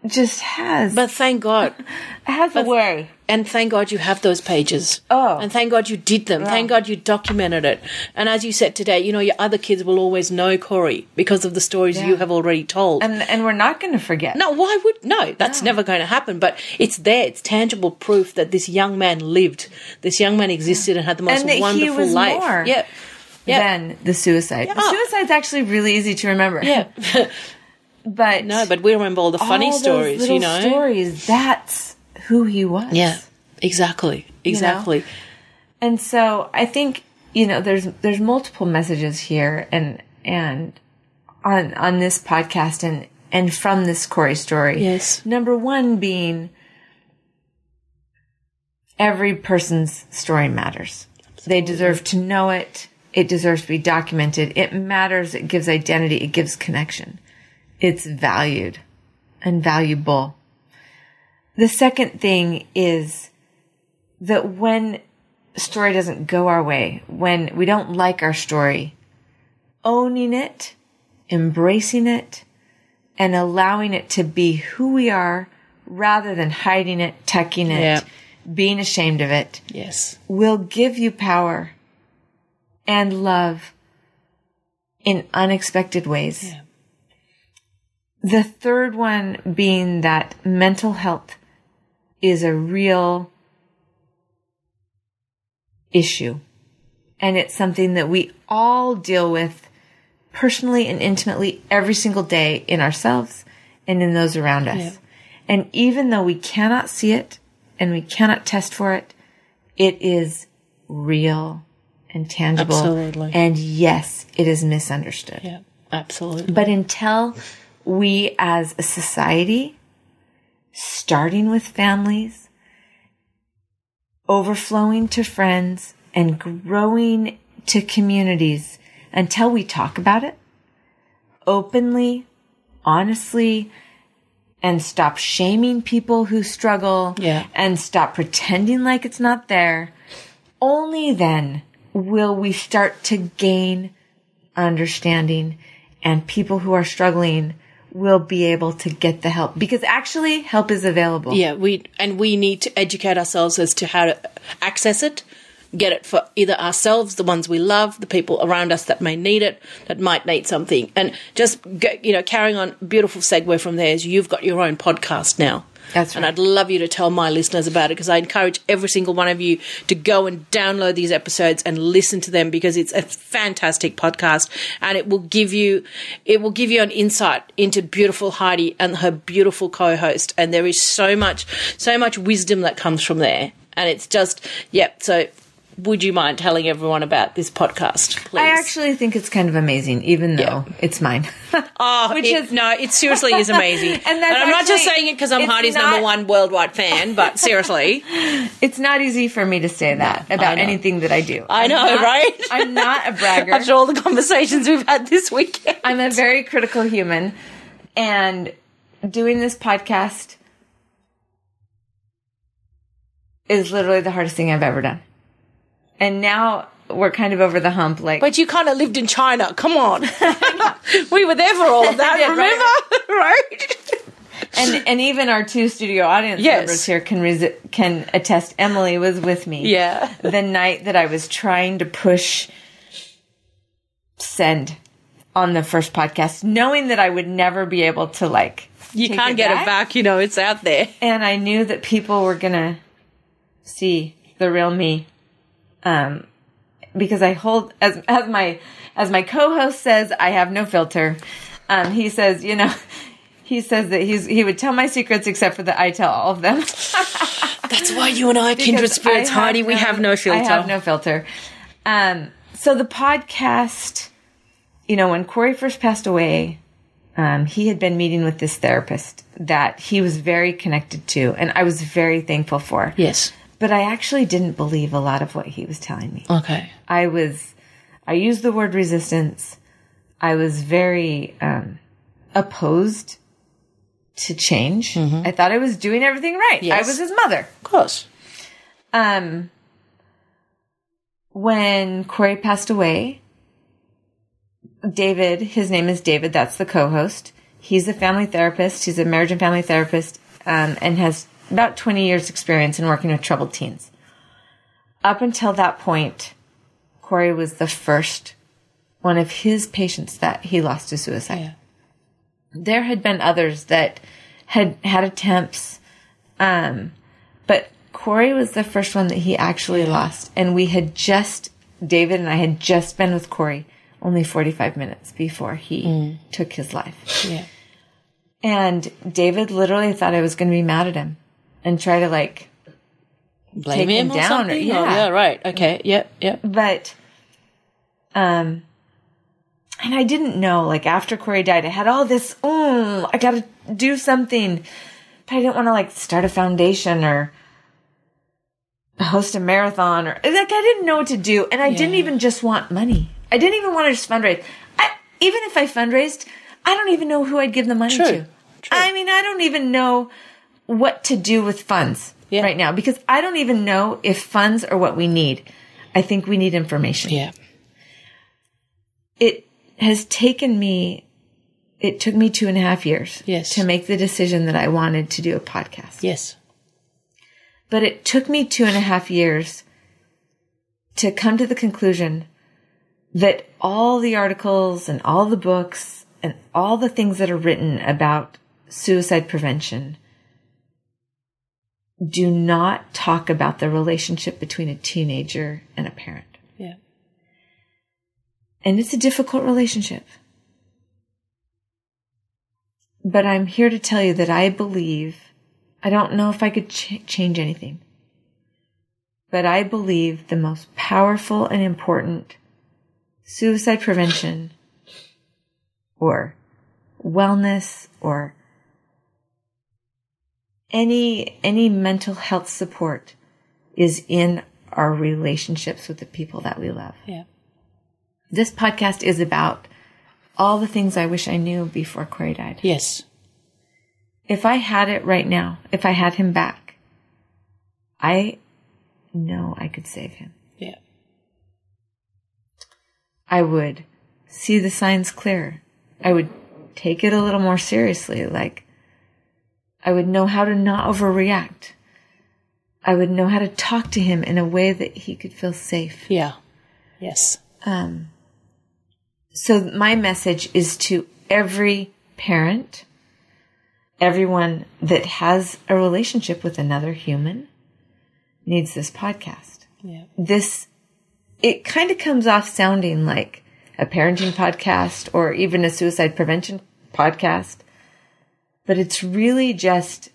just has But thank God. has a way. And thank God you have those pages. Oh. And thank God you did them. Thank God you documented it. And as you said today, you know, your other kids will always know Corey because of the stories you have already told. And and we're not going to forget. no, why would no? That's never going to happen. But it's there. It's tangible proof that this young man lived. This young man existed and had the most And wonderful was life. more. Yeah, yeah, Than the suicide. The Yeah. suicide's actually really easy to remember. yeah. But no, but we remember all the funny all stories. You know. stories. That's who he was. Yeah, exactly, exactly. And so I think you know there's there's multiple messages here and and on on this podcast and and from this Corey story. Yes. Number one being every person's story matters. They deserve to know it. It deserves to be documented. It matters. It gives identity. It gives connection. It's valued and valuable. The second thing is that when story doesn't go our way, when we don't like our story, owning it, embracing it, and allowing it to be who we are rather than hiding it, tucking it, Yeah. being ashamed of it, Yes. will give you power and love in unexpected ways. The third one being that mental health is a real issue. And it's something that we all deal with personally and intimately every single day in ourselves and in those around us. And even though we cannot see it and we cannot test for it, it is real and tangible. Absolutely. And yes, it is misunderstood. Yeah. Absolutely. But until we as a society, starting with families, overflowing to friends, and growing to communities, until we talk about it openly, honestly, and stop shaming people who struggle Yeah. and stop pretending like it's not there, only then will we start to gain understanding and people who are struggling will be able to get the help because actually help is available. Yeah, we and we need to educate ourselves as to how to access it, get it for either ourselves, the ones we love, the people around us that may need it, that might need something, and just you know, carrying on. Beautiful segue from there is you've got your own podcast now. That's And. I'd love you to tell my listeners about it because I encourage every single one of you to go and download these episodes and listen to them because it's a fantastic podcast and it will give you it will give you an insight into beautiful Heidi and her beautiful co-host and there is so much so much wisdom that comes from there and it's just yep so would you mind telling everyone about this podcast please I actually think it's kind of amazing, even though Yeah. it's mine. Oh, Which it- is- no, it seriously is amazing. and, that's I'm not just saying it because I'm Heidi's not- number one worldwide fan, but seriously, it's not easy for me to say that about anything that I do. I I'm know, not- right? I'm not a bragger. after all the conversations we've had this weekend. I'm a very critical human, and doing this podcast is literally the hardest thing I've ever done. And now we're kind of over the hump. Like, But you kind of lived in China. Come on. we were there for all of that, did, remember? right? and and even our two studio audience Yes. members here can resi- can attest. Emily was with me. Yeah. the night that I was trying to push send on the first podcast, knowing that I would never be able to like. You can't get it back, you know, it's out there. and I knew that people were gonna see the real me, um, because I hold as as my as my co-host says, I have no filter. Um, he says, you know, he says that he's he would tell my secrets except for that I tell all of them. That's why you and I are kindred spirits, Heidi. We have no filter. I have no filter. Um, so the podcast, you know, when Corey first passed away, um, he had been meeting with this therapist that he was very connected to, and I was very thankful for. Yes. But I actually didn't believe a lot of what he was telling me. Okay. I was, I used the word resistance. I was very um, opposed to change. I thought I was doing everything right. I was his mother. Of course. Um, when Corey passed away, David, his name is David, that's the co-host. He's a family therapist. He's a marriage and family therapist, um, and has about 20 years experience in working with troubled teens. Up until that point, Corey was the first one of his patients that he lost to suicide. Yeah. There had been others that had had attempts, um, but Corey was the first one that he actually lost. And we had just, David and I had just been with Corey only 45 minutes before he took his life. Yeah. And David literally thought I was going to be mad at him and try to like, Blame Take him him or down or- yeah. Oh, yeah, right. Okay. Yep. Yep. but, um, and I didn't know, like after Corey died, I had all this, oh, I gotta do something. But I didn't want to like start a foundation or host a marathon or like I didn't know what to do. And I didn't even just want money. I didn't even want to just fundraise. I, even if I fundraised, I don't even know who I'd give the money True. to. True. I mean, I don't even know what to do with funds Yeah. right now because I don't even know if funds are what we need. I think we need information Yeah. it has taken me it took me two and a half years Yes. to make the decision that I wanted to do a podcast. Yes. But it took me two and a half years to come to the conclusion that all the articles and all the books and all the things that are written about suicide prevention do not talk about the relationship between a teenager and a parent. Yeah. And it's a difficult relationship. But I'm here to tell you that I believe, I don't know if I could ch- change anything, but I believe the most powerful and important suicide prevention or wellness or any, any mental health support is in our relationships with the people that we love. Yeah. This podcast is about all the things I wish I knew before Corey died. Yes. If I had it right now, if I had him back, I know I could save him. Yeah. I would see the signs clearer. I would take it a little more seriously. Like, I would know how to not overreact. I would know how to talk to him in a way that he could feel safe. Yeah. Yes. Um, so my message is to every parent, everyone that has a relationship with another human needs this podcast. Yeah. This, it kind of comes off sounding like a parenting podcast or even a suicide prevention podcast, but it's really just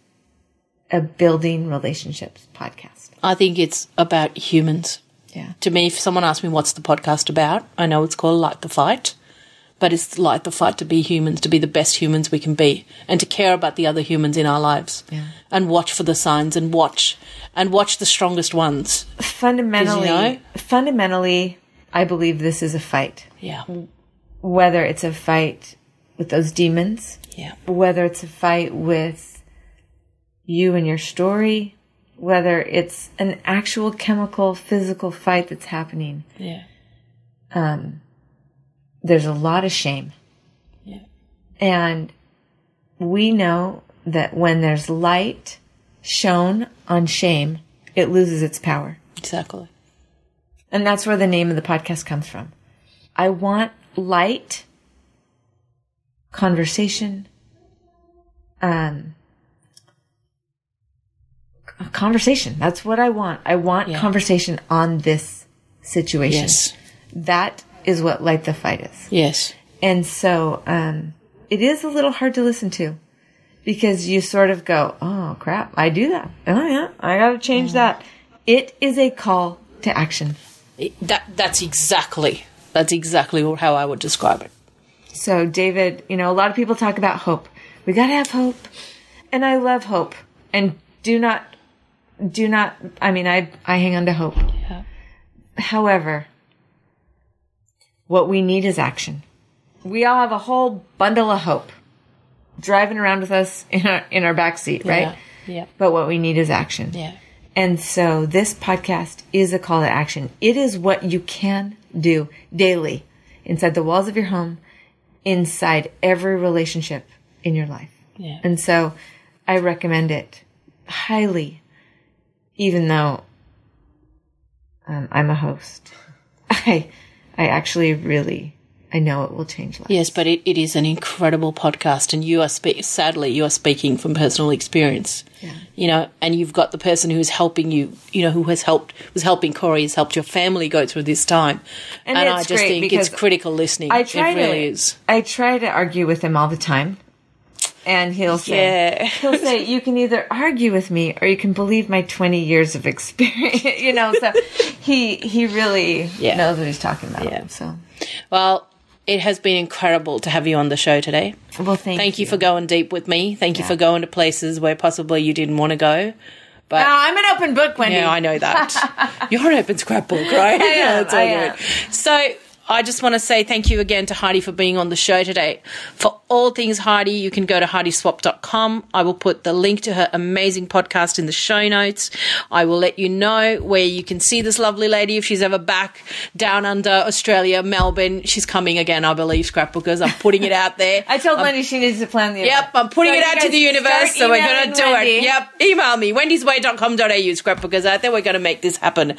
a building relationships podcast. I think it's about humans. Yeah. To me, if someone asks me what's the podcast about, I know it's called Light the Fight, but it's like the fight to be humans, to be the best humans we can be, and to care about the other humans in our lives, Yeah. and watch for the signs, and watch, and watch the strongest ones. Fundamentally, know? fundamentally, I believe this is a fight. Yeah, whether it's a fight with those demons, yeah, whether it's a fight with you and your story, whether it's an actual chemical, physical fight that's happening, yeah, Um, there's a lot of shame. yeah, And we know that when there's light shown on shame, it loses its power. exactly. And that's where the name of the podcast comes from. I want light, conversation, um, conversation. That's what I want. I want Yeah. conversation on this situation. Yes, That is what Light the Fight is. yes, And so, um, it is a little hard to listen to because you sort of go, Oh crap, I do that. Oh yeah, I gotta change that. It is a call to action. It- that that's exactly that's exactly how I would describe it. So, David, you know, a lot of people talk about hope. We got to have hope. And I love hope. And do not, do not, I mean, I, I hang on to hope. Yeah. However, what we need is action. We all have a whole bundle of hope driving around with us in our, in our back seat, right? Yeah, yeah, But what we need is action. yeah, And so this podcast is a call to action. It is what you can do daily inside the walls of your home, inside every relationship in your life. Yeah. And so I recommend it highly, even though um, I'm a host. I, I actually really, I know it will change lives. Yes, but it, it is an incredible podcast, and you are spe- sadly you are speaking from personal experience. Yeah. You know, and you've got the person who's helping you. You know, who has helped was helping Corey has helped your family go through this time, And I just think it's critical listening. I try it really to, is. I try to argue with him all the time. And he'll say, Yeah. he'll say, you can either argue with me or you can believe my 20 years of experience, you know, so he, he really Yeah. knows what he's talking about. Yeah. So, Well, it has been incredible to have you on the show today. well, thank, Thank you for going deep with me. Thank you for going to places where possibly you didn't want to go. But Oh, I'm an open book, Wendy. Yeah, I know that. You're an open scrapbook, right? I am, Yeah, I good. am. So I just want to say thank you again to Heidi for being on the show today. For all things Heidi, you can go to HeidiSwapp.com. I will put the link to her amazing podcast in the show notes. I will let you know where you can see this lovely lady if she's ever back down under Australia, Melbourne. She's coming again, I believe, scrapbookers. I'm putting it out there. I told Wendy she needs to plan the Yep, I'm putting So it out to the universe, so we're going to do Wendy. it. Yep, email me, wendysway.com.au, scrapbookers out there. We're going to make this happen.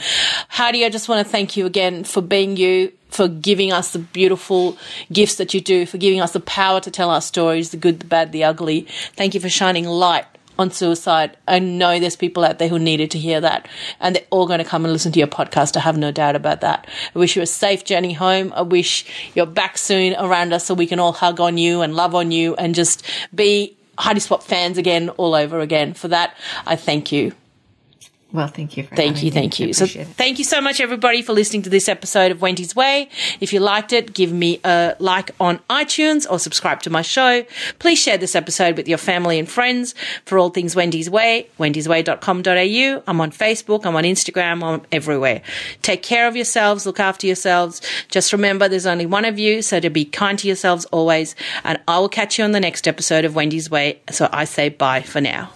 Heidi, I just want to thank you again for being you, for giving us the beautiful gifts that you do, for giving us the power to tell our stories, the good, the bad, the ugly. Thank you for shining light on suicide. I know there's people out there who needed to hear that, and they're all going to come and listen to your podcast. I have no doubt about that. I wish you a safe journey home. I wish you're back soon around us so we can all hug on you and love on you and just be Heidi Swapp fans again, all over again. For that, I thank you. Well, thank you for Thank you, thank you. So, it. thank you so much, everybody, for listening to this episode of Wendy's Way. If you liked it, give me a like on iTunes or subscribe to my show. Please share this episode with your family and friends. For all things Wendy's Way, wendysway.com.au. I'm on Facebook, I'm on Instagram, I'm everywhere. Take care of yourselves, look after yourselves. Just remember there's only one of you, so to be kind to yourselves always. And I will catch you on the next episode of Wendy's Way. So I say bye for now.